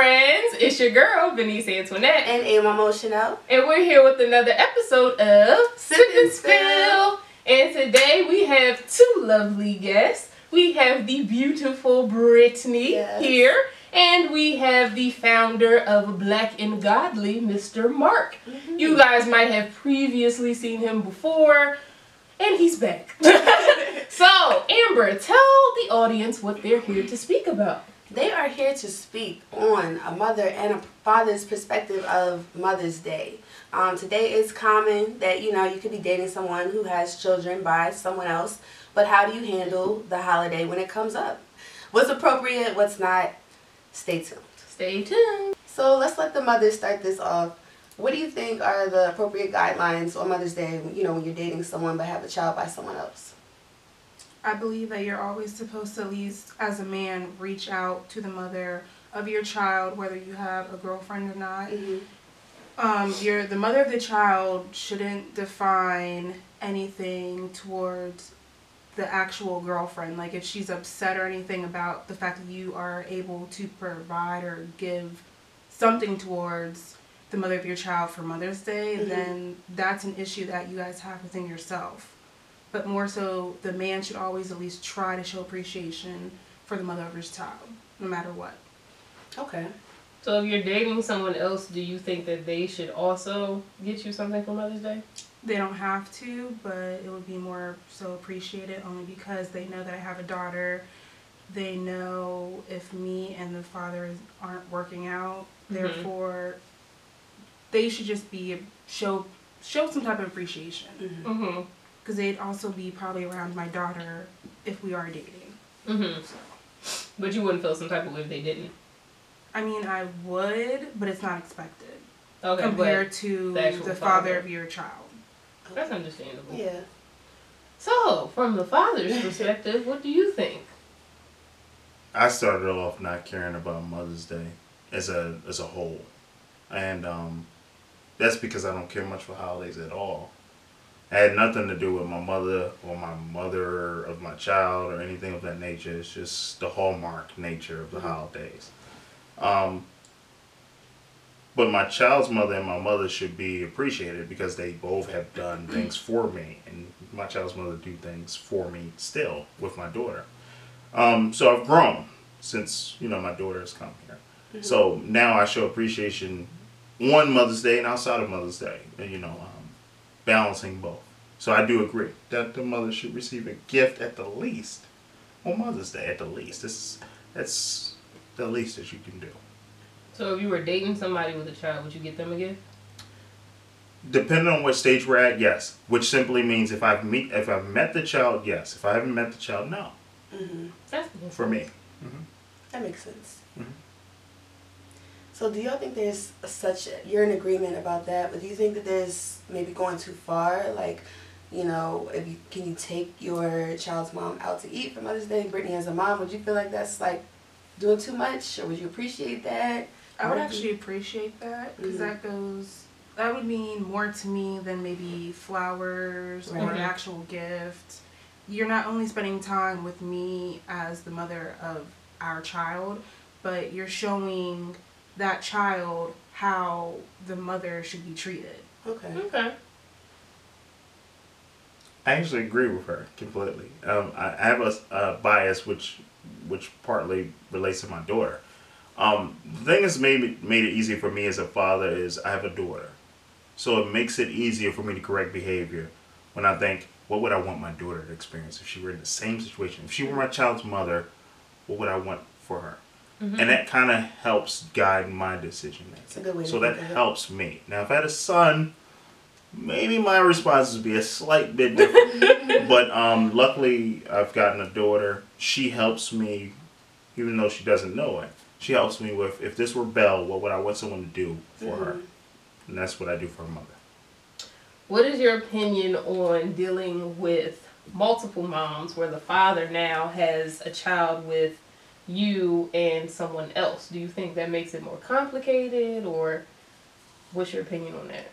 friends? It's your girl, Venice Antoinette. And Emma Motional. And we're here with another episode of Sip and Spill. And today we have two lovely guests. We have the beautiful Brittany Yes. here. And we have the founder of Black and Godly, Mr. Mark. Mm-hmm. You guys might have previously seen him before, and he's back. so, Amber, tell the audience what they're here to speak about. They are here to speak on a mother and a father's perspective of Mother's Day. Um, today is common that you know you could be dating someone who has children by someone else, but how do you handle the holiday when it comes up? What's appropriate, what's not? Stay tuned. Stay tuned. So let's let the mothers start this off. What do you think are the appropriate guidelines on Mother's Day? You know, when you're dating someone but have a child by someone else. I believe that you're always supposed to, at least as a man, reach out to the mother of your child, whether you have a girlfriend or not. Mm-hmm. Um, your the mother of the child shouldn't define anything towards the actual girlfriend. Like if she's upset or anything about the fact that you are able to provide or give something towards the mother of your child for Mother's Day, Mhm. then that's an issue that you guys have within yourself. But more so, the man should always at least try to show appreciation for the mother of his child, no matter what. Okay. So, if you're dating someone else, do you think that they should also get you something for Mother's Day? They don't have to, but it would be more so appreciated only because they know that I have a daughter. They know if me and the father aren't working out, Mhm. therefore, they should just be show show some type of appreciation Mm-hmm. Mm because they'd also be probably around my daughter if we are dating. hmm. Mm hmm. So, But you wouldn't feel some type of way if they didn't. I mean, I would, but it's not expected Okay, compared to the the father. father of your child. that's understandable. Yeah. So, from the father's perspective, what do you think? I started off not caring about Mother's Day as a as a whole, and um, that's because I don't care much for holidays at all. It had nothing to do with my mother or my mother of my child or anything of that nature. It's just the hallmark nature of the Mhm. holidays. Um, but my child's mother and my mother should be appreciated because they both have done things for me, and my child's mother do things for me still with my daughter. Um, so I've grown since you know my daughter has come here. So now I show appreciation on Mother's Day and outside of Mother's Day. and, You know, um, balancing both. So I do agree that the mother should receive a gift at the least on Mother's Day. At the least, this is that's the least that you can do. So, if you were dating somebody with a child, would you get them a gift? Depending on what stage we're at, yes. Which simply means if I've meet if I've met the child, yes. If I haven't met the child, no. Mm-hmm. That's For me. That makes sense. Mhm. So, do y'all think there's such you're in agreement about that? But do you think that there's maybe going too far? Like, you know, if you can you take your child's mom out to eat for Mother's Day? Brittany as a mom, would you feel like that's like doing too much, or would you appreciate that? I would actually appreciate that because Mhm. that goes. That would mean more to me than maybe flowers or an actual gift. You're not only spending time with me as the mother of our child, but you're showing that child how the mother should be treated. Okay. Okay. I actually agree with her completely. Um, I I have a, a bias which which partly relates to my daughter. Um, the thing that's made it, made it easy for me as a father is I have a daughter, so it makes it easier for me to correct behavior when I think, what would I want my daughter to experience if she were in the same situation? If she were my child's mother, what would I want for her? Mhm. And that kind of helps guide my decision It's a making. good way to So that helps me. Now, if I had a son, maybe my responses would be a slight bit different. but um, luckily, I've gotten a daughter. She helps me, even though she doesn't know it. She helps me with if this were Belle, what would I want someone to do for her? Mhm. And that's what I do for her mother. What is your opinion on dealing with multiple moms where the father now has a child with you and someone else? Do you think that makes it more complicated or what's your opinion on that?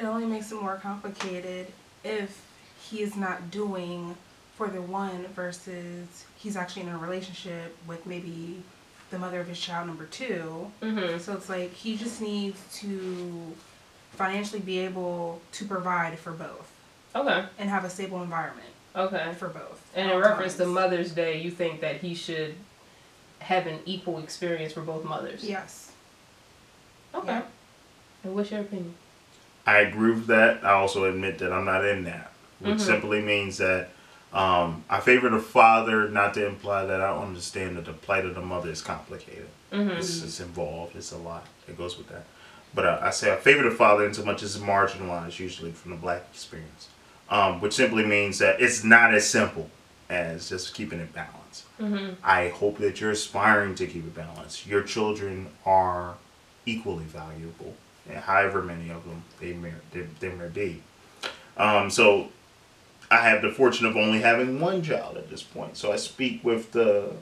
It only makes it more complicated if he is not doing for the one versus he's actually in a relationship with maybe the mother of his child number two. Mm-hmm. So it's like he just needs to financially be able to provide for both Okay. and have a stable environment Okay. for both. And in all reference to. Mother's Day, you think that he should have an equal experience for both mothers? Yes. Okay. Yeah. And what's your opinion? I agree with that. I also admit that I'm not in that, which Mhm. simply means that um, I favor the father, not to imply that I understand that the plight of the mother is complicated. Mm-hmm. It's, it's involved. It's a lot It goes with that. But uh, I say I favor the father in so much as it's marginalized, usually from the black experience, um, which simply means that it's not as simple as just keeping it balanced. Mm-hmm. I hope that you're aspiring to keep it balanced. Your children are equally valuable, and however many of them they may they, they may be. Um, so, I have the fortune of only having one child at this point. So I speak with the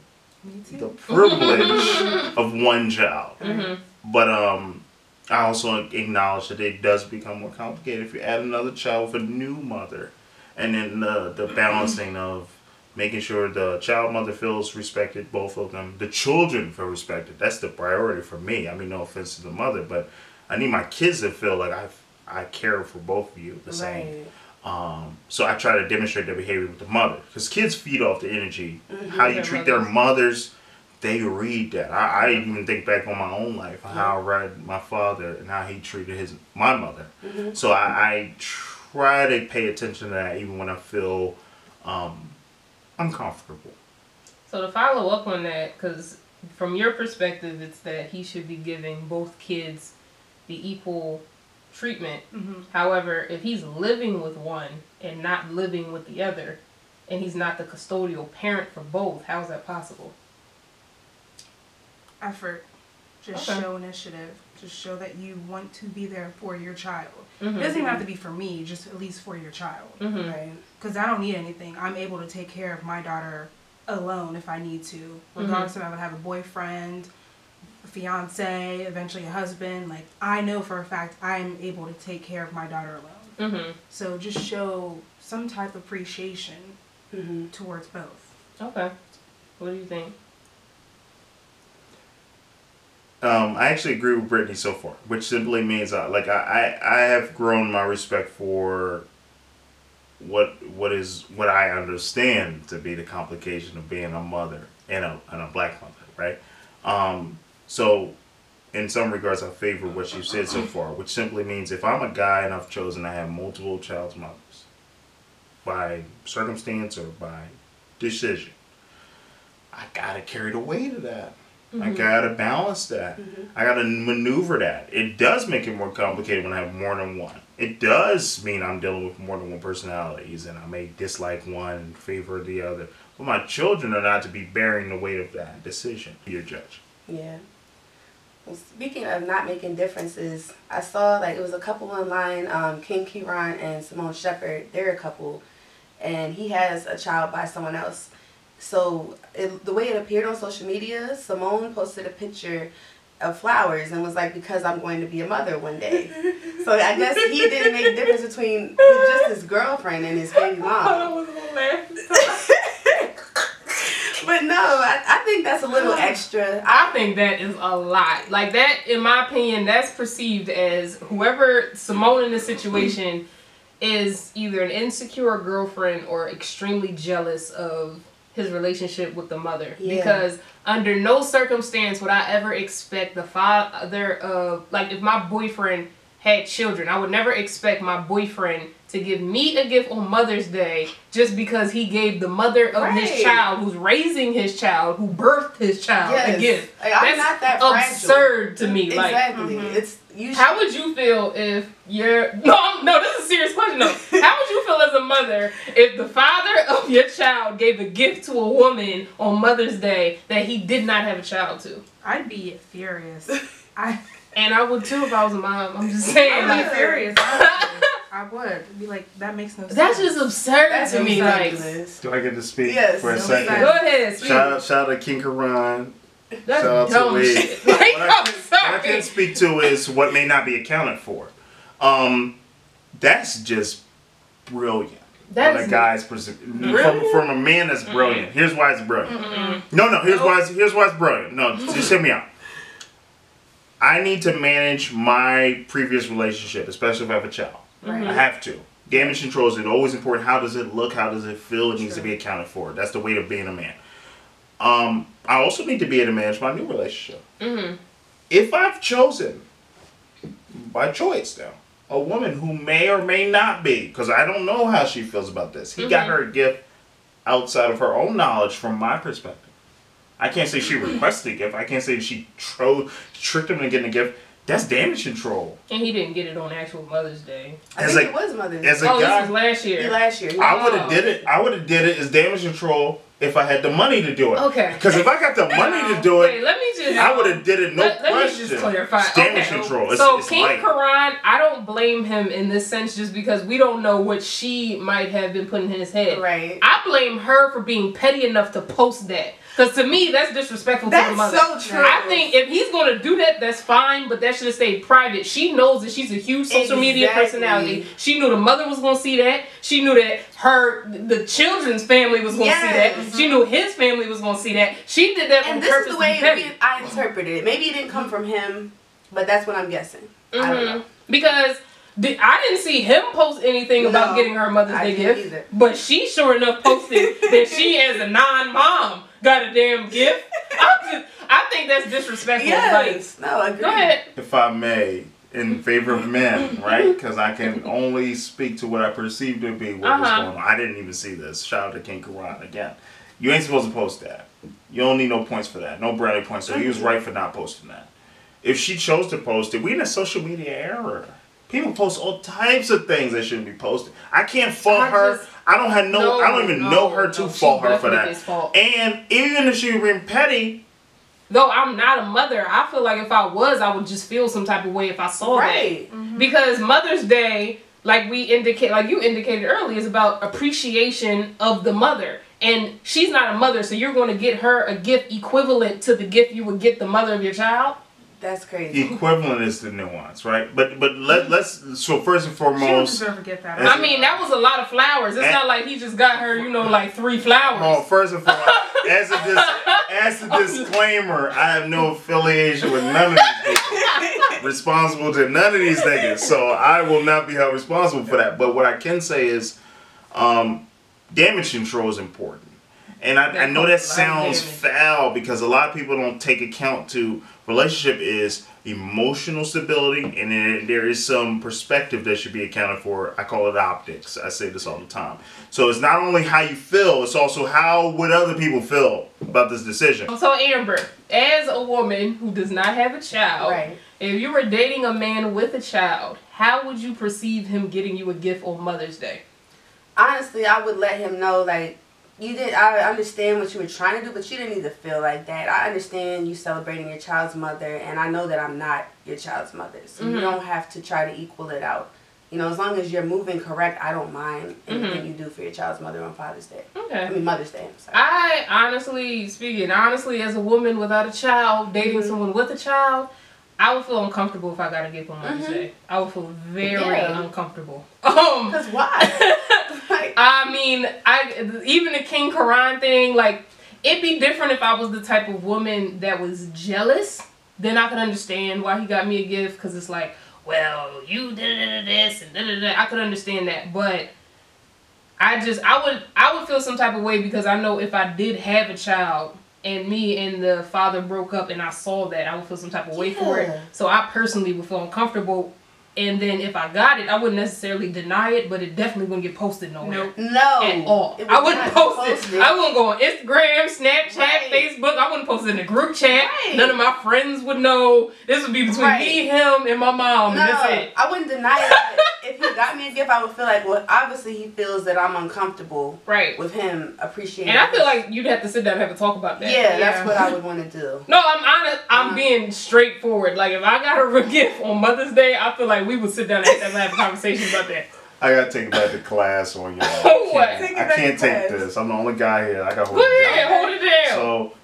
the privilege of one child. Mm-hmm. But um, I also acknowledge that it does become more complicated if you add another child with a new mother, and then the the balancing of making sure the child mother feels respected, both of them, the children feel respected. That's the priority for me. I mean, no offense to the mother, but I need my kids to feel like I I care for both of you the same. Um, so I try to demonstrate their behavior with the mother because kids feed off the energy. How you Their treat their mothers. Mothers, they read that. I, I even think back on my own life, how I read my father and how he treated his my mother. So I, I try to pay attention to that even when I feel um, uncomfortable. So to follow up on that, because from your perspective, it's that he should be giving both kids the equal treatment. Mhm. However, if he's living with one and not living with the other, and he's not the custodial parent for both, how is that possible? Effort. Just Okay. show initiative. Just show that you want to be there for your child. Mm-hmm. It doesn't even have to be for me, just at least for your child. Mm-hmm. Right. Because I don't need anything. I'm able to take care of my daughter alone if I need to. Regardless if I would have a boyfriend, a fiance, eventually a husband. Like, I know for a fact I'm able to take care of my daughter alone. Mm-hmm. So just show some type of appreciation Mm-hmm. towards both. Okay. What do you think? Um, I actually agree with Brittany so far, which simply means uh, like I, I, I have grown my respect for what what is what I understand to be the complication of being a mother and a and a black mother, right? Um, so in some regards, I favor what you said so far, which simply means if I'm a guy and I've chosen to have multiple child's mothers by circumstance or by decision, I gotta carry the weight of that. I gotta balance that. I gotta maneuver that. It does make it more complicated when I have more than one. It does mean I'm dealing with more than one personalities, and I may dislike one and favor the other. But my children are not to be bearing the weight of that decision. You're judge. Yeah. Well, speaking of not making differences, I saw like it was a couple online, um, King Keraun and Simone Shepherd. They're a couple, and he has a child by someone else. So it, the way it appeared on social media, Simone posted a picture of flowers and was like, "Because I'm going to be a mother one day." so I guess he didn't make a difference between just his girlfriend and his baby mom. was hilarious. But no, I, I think that's a little extra. I think that is a lot. Like that, in my opinion, that's perceived as whoever Simone in the situation is either an insecure girlfriend or extremely jealous of his relationship with the mother. Yeah. Because under no circumstance would I ever expect the father of like if my boyfriend had children, I would never expect my boyfriend to give me a gift on Mother's Day just because he gave the mother of Right. his child, who's raising his child, who birthed his child, Yes. a gift. Like, I'm That's not that fragile. absurd to me. Like, Exactly. Mm-hmm. It's you. how would you feel if your no I'm- no this is a serious question though. How would you feel as a mother if the father of your child gave a gift to a woman on Mother's Day that he did not have a child to? I'd be furious. I, And I would too if I was a mom. I'm just saying. I'd Like, be furious. I would. Be like, that makes no sense. that's just absurd That's to me. Like. Do I get to speak Yes, for a please. second? go ahead, speak. Shout out, shout out to King Keraun. That's shout out to dumb shit. Like, what, I can, what I can speak to is what may not be accounted for. Um, that's just brilliant. That from a guy's perspective. From, from a man that's brilliant. Here's why it's brilliant. No, no. Here's why. It's, here's why it's brilliant. No, just hear me out. I need to manage my previous relationship, especially if I have a child. Right. I have to. Damage control is always important. How does it look? How does it feel? It needs to be accounted for. That's the weight of being a man. Um, I also need to be able to manage my new relationship. Mhm. If I've chosen by choice now a woman who may or may not be, because I don't know how she feels about this. He got her a gift outside of her own knowledge from my perspective. I can't say she requested a gift. I can't say she tro- tricked him into getting a gift. That's damage control. And he didn't get it on actual Mother's Day. I As think a- it was Mother's as Day. a oh, guy- this was last year. last year. I would have did it. I would have did it as damage control if I had the money to do it. Okay. Because if I got the money to do Wait, it, let me just. I would have did it no let, let question. me just clarify. It's damage okay. control. It's, so it's King light. Keraun, I don't blame him in this sense just because we don't know what she might have been putting in his head. Right. I blame her for being petty enough to post that. Because to me, that's disrespectful to the mother. That's so true. I think if he's going to do that, that's fine, but that should have stayed private. She knows that she's a huge social media Exactly. personality. She knew the mother was going to see that. She knew that her the children's family was going to see Yes. that. She knew his family was going to see that. She did that on this purpose is the way I interpreted it. Maybe it didn't come from him, but that's what I'm guessing. I don't know. Mhm. Because the, I didn't see him post anything about getting her Mother's I Day didn't gift, either. but she sure enough posted that she, as a non-mom, got a damn gift. I just, I think that's disrespectful. Yes. no, Like, agree. go ahead. if I may, in favor of men, right? Because I can only speak to what I perceive to be what was Uh-huh. going on. I didn't even see this. Shout out to King Keraun again. You ain't supposed to post that. You don't need no points for that. No brownie points. So he was right for not posting that. If she chose to post it, we in a social media era. People post all types of things that shouldn't be posted. I can't fault I her. just- I don't have no, I don't even no, know her to no, fault her for that. fault. And even if she been petty, Though I'm not a mother, I feel like if I was, I would just feel some type of way if I saw Right. that. Because Mother's Day, like we indicate, like you indicated earlier, is about appreciation of the mother. And she's not a mother, so you're going to get her a gift equivalent to the gift you would get the mother of your child. That's crazy. equivalent is the nuance, right? But but let let's so first and She foremost, deserve to get that. As I mean, that was a lot of flowers. It's And- not like he just got her, you know, like three flowers. oh, first and foremost, as a dis, as a disclaimer, I have no affiliation with none of these people. responsible to none of these niggas, so I will not be held responsible for that. But what I can say is, um, damage control is important. And I, I know that That causes a lot of sounds foul because a lot of people don't take account to relationship is emotional stability and then there is some perspective that should be accounted for. I call it optics. I say this all the time. So it's not only how you feel, it's also how would other people feel about this decision. So Amber, as a woman who does not have a child, Right. if you were dating a man with a child, how would you perceive him getting you a gift on Mother's Day? Honestly, I would let him know like you did. I understand what you were trying to do, but you didn't need to feel like that. I understand you celebrating your child's mother, and I know that I'm not your child's mother, so Mhm. you don't have to try to equal it out. You know, as long as you're moving correct, I don't mind anything you do for your child's mother on Father's Day. Okay. I mean Mother's Day. I'm sorry. I honestly speaking, honestly, as a woman without a child, dating Mhm. someone with a child, I would feel uncomfortable if I got a gift on Mother's Mhm. Day. I would feel very Yeah. uncomfortable. Um, Cause why? like, I mean, I even the King Keraun thing, like it'd be different if I was the type of woman that was jealous. Then I could understand why he got me a gift because it's like, well, you did this and da da da. I could understand that, but I just I would I would feel some type of way because I know if I did have a child and me and the father broke up and I saw that, I would feel some type of way for it. So I personally would feel uncomfortable. And then if I got it, I wouldn't necessarily deny it, but it definitely wouldn't get posted nowhere Nope. no. at all. It I would wouldn't post post it. it. I wouldn't go on Instagram, Snapchat, Right. Facebook. I wouldn't post it in the group chat. Right. None of my friends would know. This would be between Right. me, him, and my mom. No, and that's it. I wouldn't deny it. if he got me a gift, I would feel like, well, obviously he feels that I'm uncomfortable Right. with him appreciating. And I feel like you'd have to sit down and have a talk about that. yeah, that's what I would want to do. No, I'm honest. I'm Uh-huh. being straightforward. Like if I got her a gift on Mother's Day, I feel like we would sit down and have, have a conversation about that. I gotta take it back to class on y'all. What? I can't, I can't take this. I'm the only guy here. I gotta hold Go it ahead, down. hold it down. So,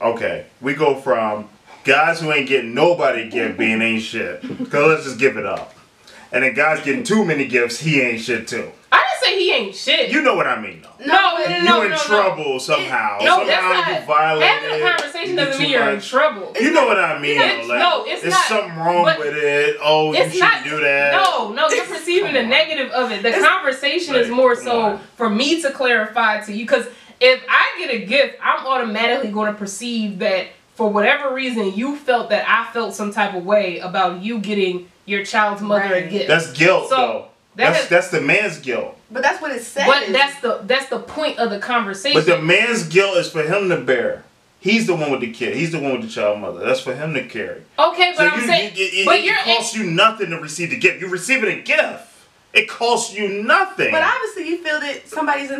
okay, we go from guys who ain't getting nobody gift being ain't shit. Cause let's just give it up. And then guys getting too many gifts, he ain't shit too. I didn't say he ain't shit. You know what I mean, though. No, but- no, you no, in no, no. trouble somehow. no, that's somehow not. you violated. Having a conversation doesn't mean you're in much. trouble. You know what I mean. It's- though, like, no, it's there's not. something wrong But with it. Oh, you shouldn't not do that. No, no, you're perceiving the on. negative of it. The It's- conversation is more so on. for me to clarify to you because if I get a gift, I'm automatically going to perceive that for whatever reason you felt that I felt some type of way about you getting your child's mother a gift. That's guilt, So, though. That That's has- that's the man's guilt. But that's what it says. but that's the that's the point of the conversation. But the man's guilt is for him to bear. He's the one with the kid. He's the one with the child mother. That's for him to carry. okay, but So I'm you, saying, you, it, but it you're costs you nothing to receive the gift. You're receiving a gift. It costs you nothing. But obviously, you feel that somebody's